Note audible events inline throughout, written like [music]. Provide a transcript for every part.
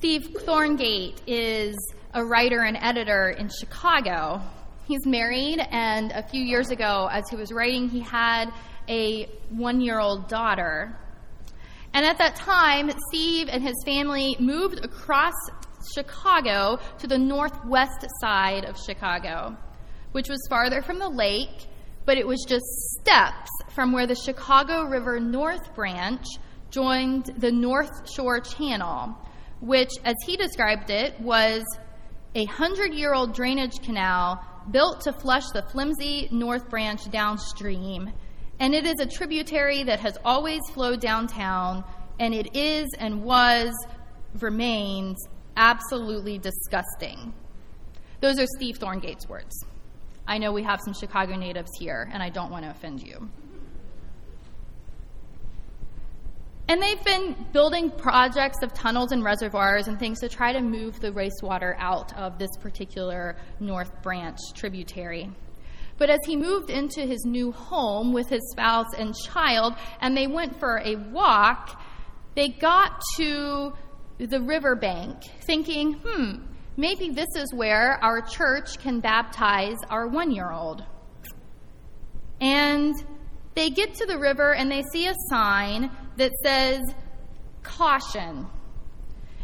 Steve Thorngate is a writer and editor in Chicago. He's married, and a few years ago, as he was writing, he had a one year old daughter. And at that time, Steve and his family moved across Chicago to the northwest side of Chicago, which was farther from the lake, but it was just steps from where the Chicago River North Branch joined the North Shore Channel, which, as he described it, was a hundred year old drainage canal built to flush the flimsy North Branch downstream. And it is a tributary that has always flowed downtown, and it is and was, remains absolutely disgusting. Those are Steve Thorngate's words. I know we have some Chicago natives here, and I don't want to offend you. And they've been building projects of tunnels and reservoirs and things to try to move the wastewater out of this particular North Branch tributary. But as he moved into his new home with his spouse and child, and they went for a walk, they got to the riverbank thinking, hmm, maybe this is where our church can baptize our one year old. And they get to the river and they see a sign that says, Caution.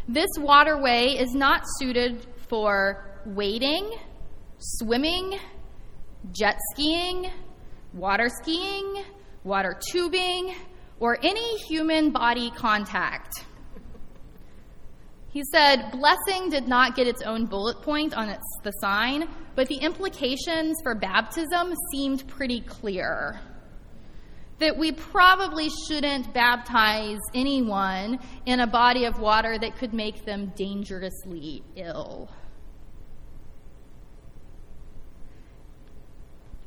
This waterway is not suited for wading, swimming, jet skiing, water skiing, water tubing, or any human body contact. He said, Blessing did not get its own bullet point on its, the sign, but the implications for baptism seemed pretty clear that we probably shouldn't baptize anyone in a body of water that could make them dangerously ill.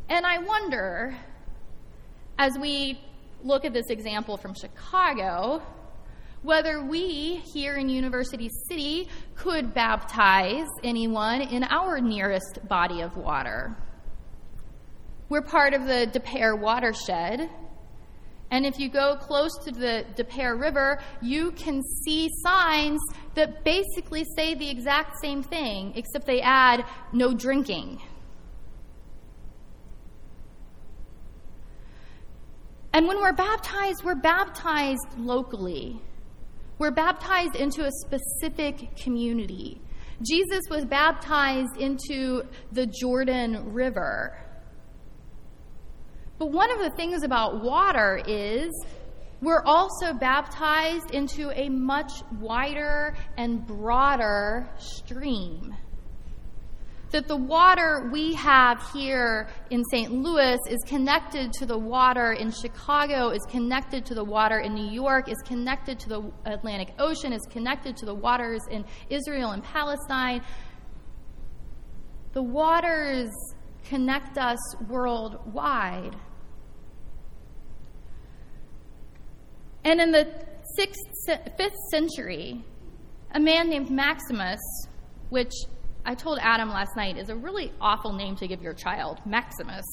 And I wonder, as we look at this example from Chicago, whether we here in University City could baptize anyone in our nearest body of water. We're part of the Des Peres watershed, and if you go close to the Des Peres River, you can see signs that basically say the exact same thing, except they add no drinking. And when we're baptized, we're baptized locally. We're baptized into a specific community. Jesus was baptized into the Jordan River. But one of the things about water is we're also baptized into a much wider and broader stream. That the water we have here in St. Louis is connected to the water in Chicago, is connected to the water in New York, is connected to the Atlantic Ocean, is connected to the waters in Israel and Palestine. The waters connect us worldwide. And in the sixth, fifth century, a man named Maximus, which I told Adam last night is a really awful name to give your child, Maximus.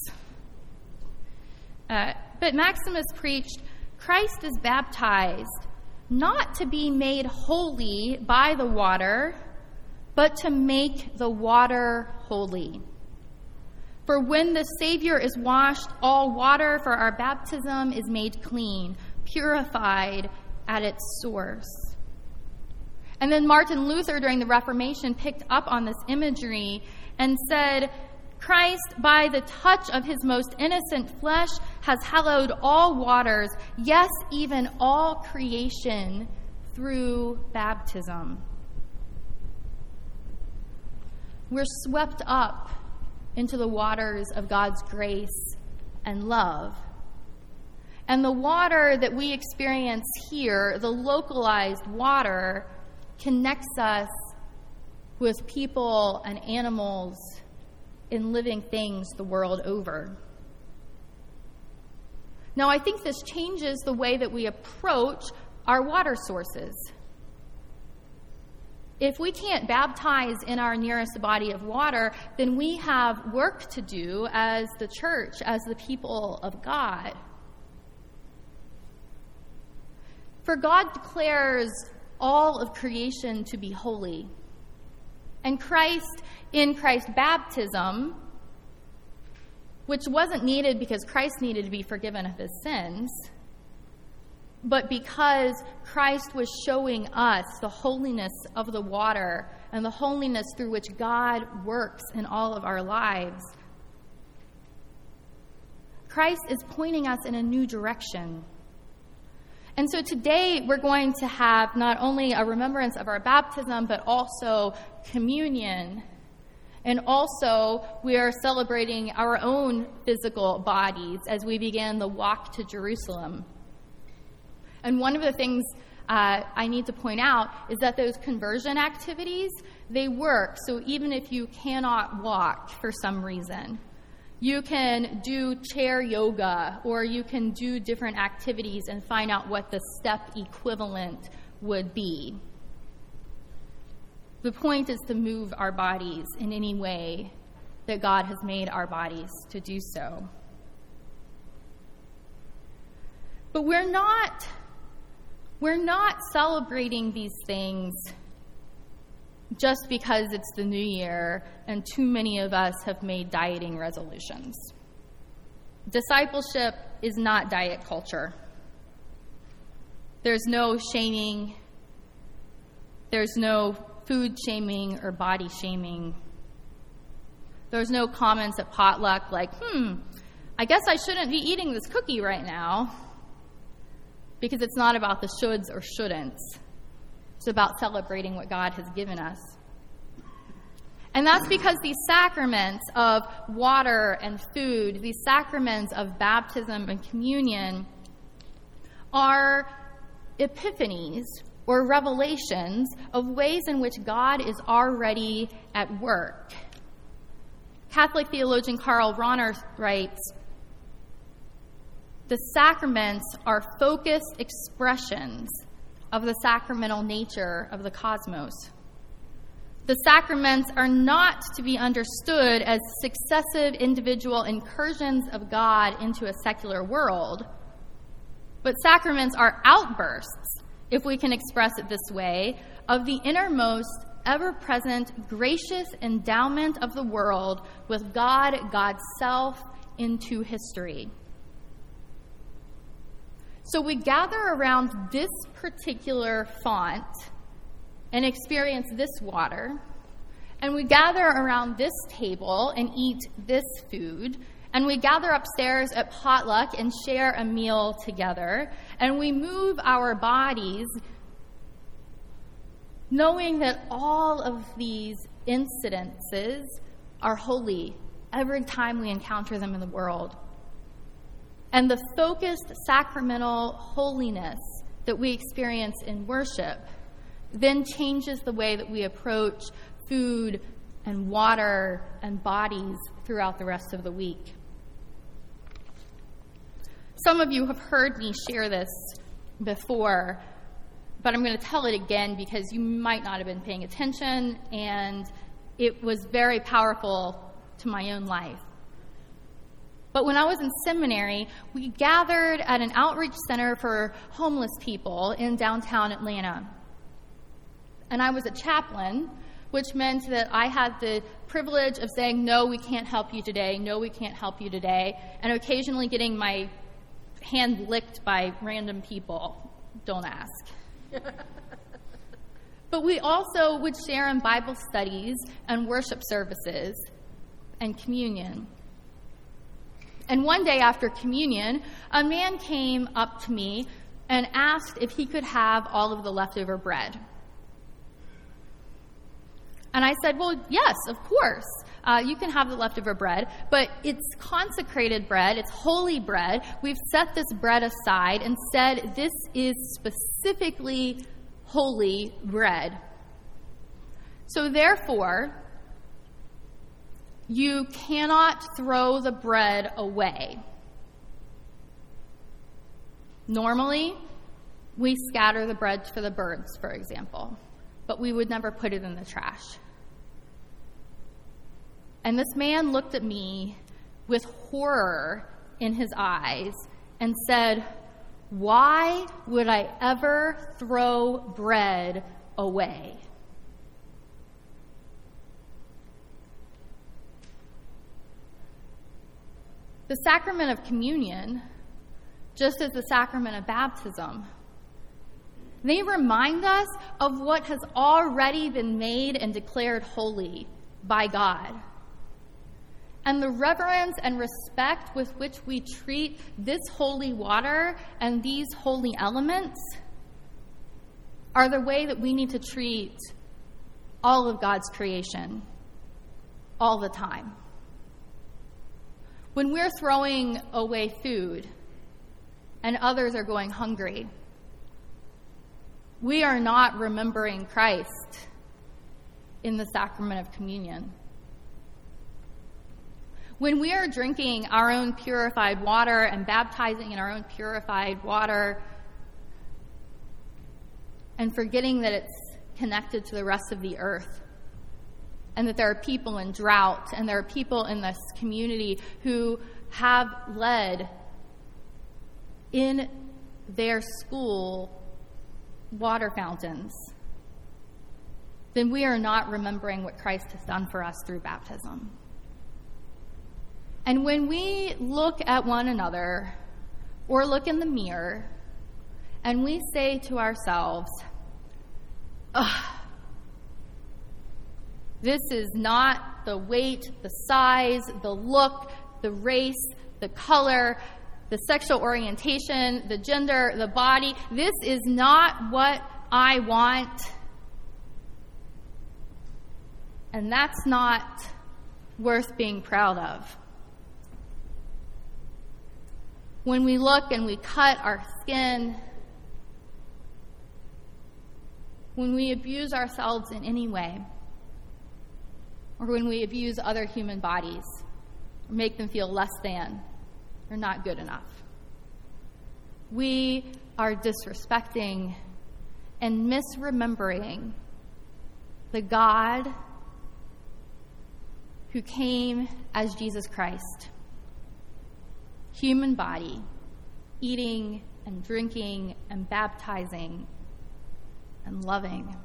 Uh, but Maximus preached Christ is baptized not to be made holy by the water, but to make the water holy. For when the Savior is washed, all water for our baptism is made clean purified at its source. And then Martin Luther, during the Reformation, picked up on this imagery and said, Christ, by the touch of his most innocent flesh, has hallowed all waters, yes, even all creation, through baptism. We're swept up into the waters of God's grace and love. And the water that we experience here, the localized water, connects us with people and animals and living things the world over. Now, I think this changes the way that we approach our water sources. If we can't baptize in our nearest body of water, then we have work to do as the church, as the people of God. For God declares all of creation to be holy. And Christ, in Christ's baptism, which wasn't needed because Christ needed to be forgiven of his sins, but because Christ was showing us the holiness of the water and the holiness through which God works in all of our lives. Christ is pointing us in a new direction. And so today we're going to have not only a remembrance of our baptism, but also communion. And also, we are celebrating our own physical bodies as we begin the walk to Jerusalem. And one of the things uh, I need to point out is that those conversion activities, they work. So even if you cannot walk for some reason, you can do chair yoga or you can do different activities and find out what the step equivalent would be. The point is to move our bodies in any way that God has made our bodies to do so. But we're not we're not celebrating these things just because it's the new year and too many of us have made dieting resolutions. Discipleship is not diet culture. There's no shaming, there's no food shaming or body shaming. There's no comments at potluck like, hmm, I guess I shouldn't be eating this cookie right now because it's not about the shoulds or shouldn'ts. It's about celebrating what God has given us. And that's because these sacraments of water and food, these sacraments of baptism and communion, are epiphanies or revelations of ways in which God is already at work. Catholic theologian Karl Rahner writes The sacraments are focused expressions of the sacramental nature of the cosmos. The sacraments are not to be understood as successive individual incursions of God into a secular world, but sacraments are outbursts, if we can express it this way, of the innermost, ever present, gracious endowment of the world with God, God's self, into history. So we gather around this particular font and experience this water, and we gather around this table and eat this food, and we gather upstairs at potluck and share a meal together, and we move our bodies knowing that all of these incidences are holy every time we encounter them in the world. And the focused sacramental holiness that we experience in worship then changes the way that we approach food and water and bodies throughout the rest of the week. Some of you have heard me share this before, but I'm going to tell it again because you might not have been paying attention, and it was very powerful to my own life. But when I was in seminary, we gathered at an outreach center for homeless people in downtown Atlanta. And I was a chaplain, which meant that I had the privilege of saying, No, we can't help you today. No, we can't help you today. And occasionally getting my hand licked by random people. Don't ask. [laughs] but we also would share in Bible studies and worship services and communion. And one day after communion, a man came up to me and asked if he could have all of the leftover bread. And I said, Well, yes, of course. Uh, you can have the leftover bread, but it's consecrated bread, it's holy bread. We've set this bread aside and said this is specifically holy bread. So, therefore, you cannot throw the bread away. Normally, we scatter the bread for the birds, for example, but we would never put it in the trash. And this man looked at me with horror in his eyes and said, Why would I ever throw bread away? The sacrament of communion, just as the sacrament of baptism, they remind us of what has already been made and declared holy by God. And the reverence and respect with which we treat this holy water and these holy elements are the way that we need to treat all of God's creation all the time. When we're throwing away food and others are going hungry, we are not remembering Christ in the sacrament of communion. When we are drinking our own purified water and baptizing in our own purified water and forgetting that it's connected to the rest of the earth, and that there are people in drought, and there are people in this community who have lead in their school water fountains, then we are not remembering what Christ has done for us through baptism. And when we look at one another or look in the mirror and we say to ourselves, Ugh, this is not the weight, the size, the look, the race, the color, the sexual orientation, the gender, the body. This is not what I want. And that's not worth being proud of. When we look and we cut our skin, when we abuse ourselves in any way, or when we abuse other human bodies, or make them feel less than, or not good enough. We are disrespecting and misremembering the God who came as Jesus Christ, human body, eating and drinking and baptizing and loving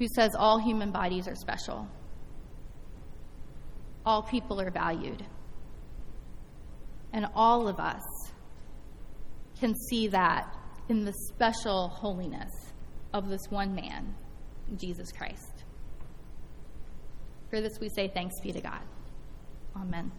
who says all human bodies are special. All people are valued. And all of us can see that in the special holiness of this one man, Jesus Christ. For this we say thanks be to God. Amen.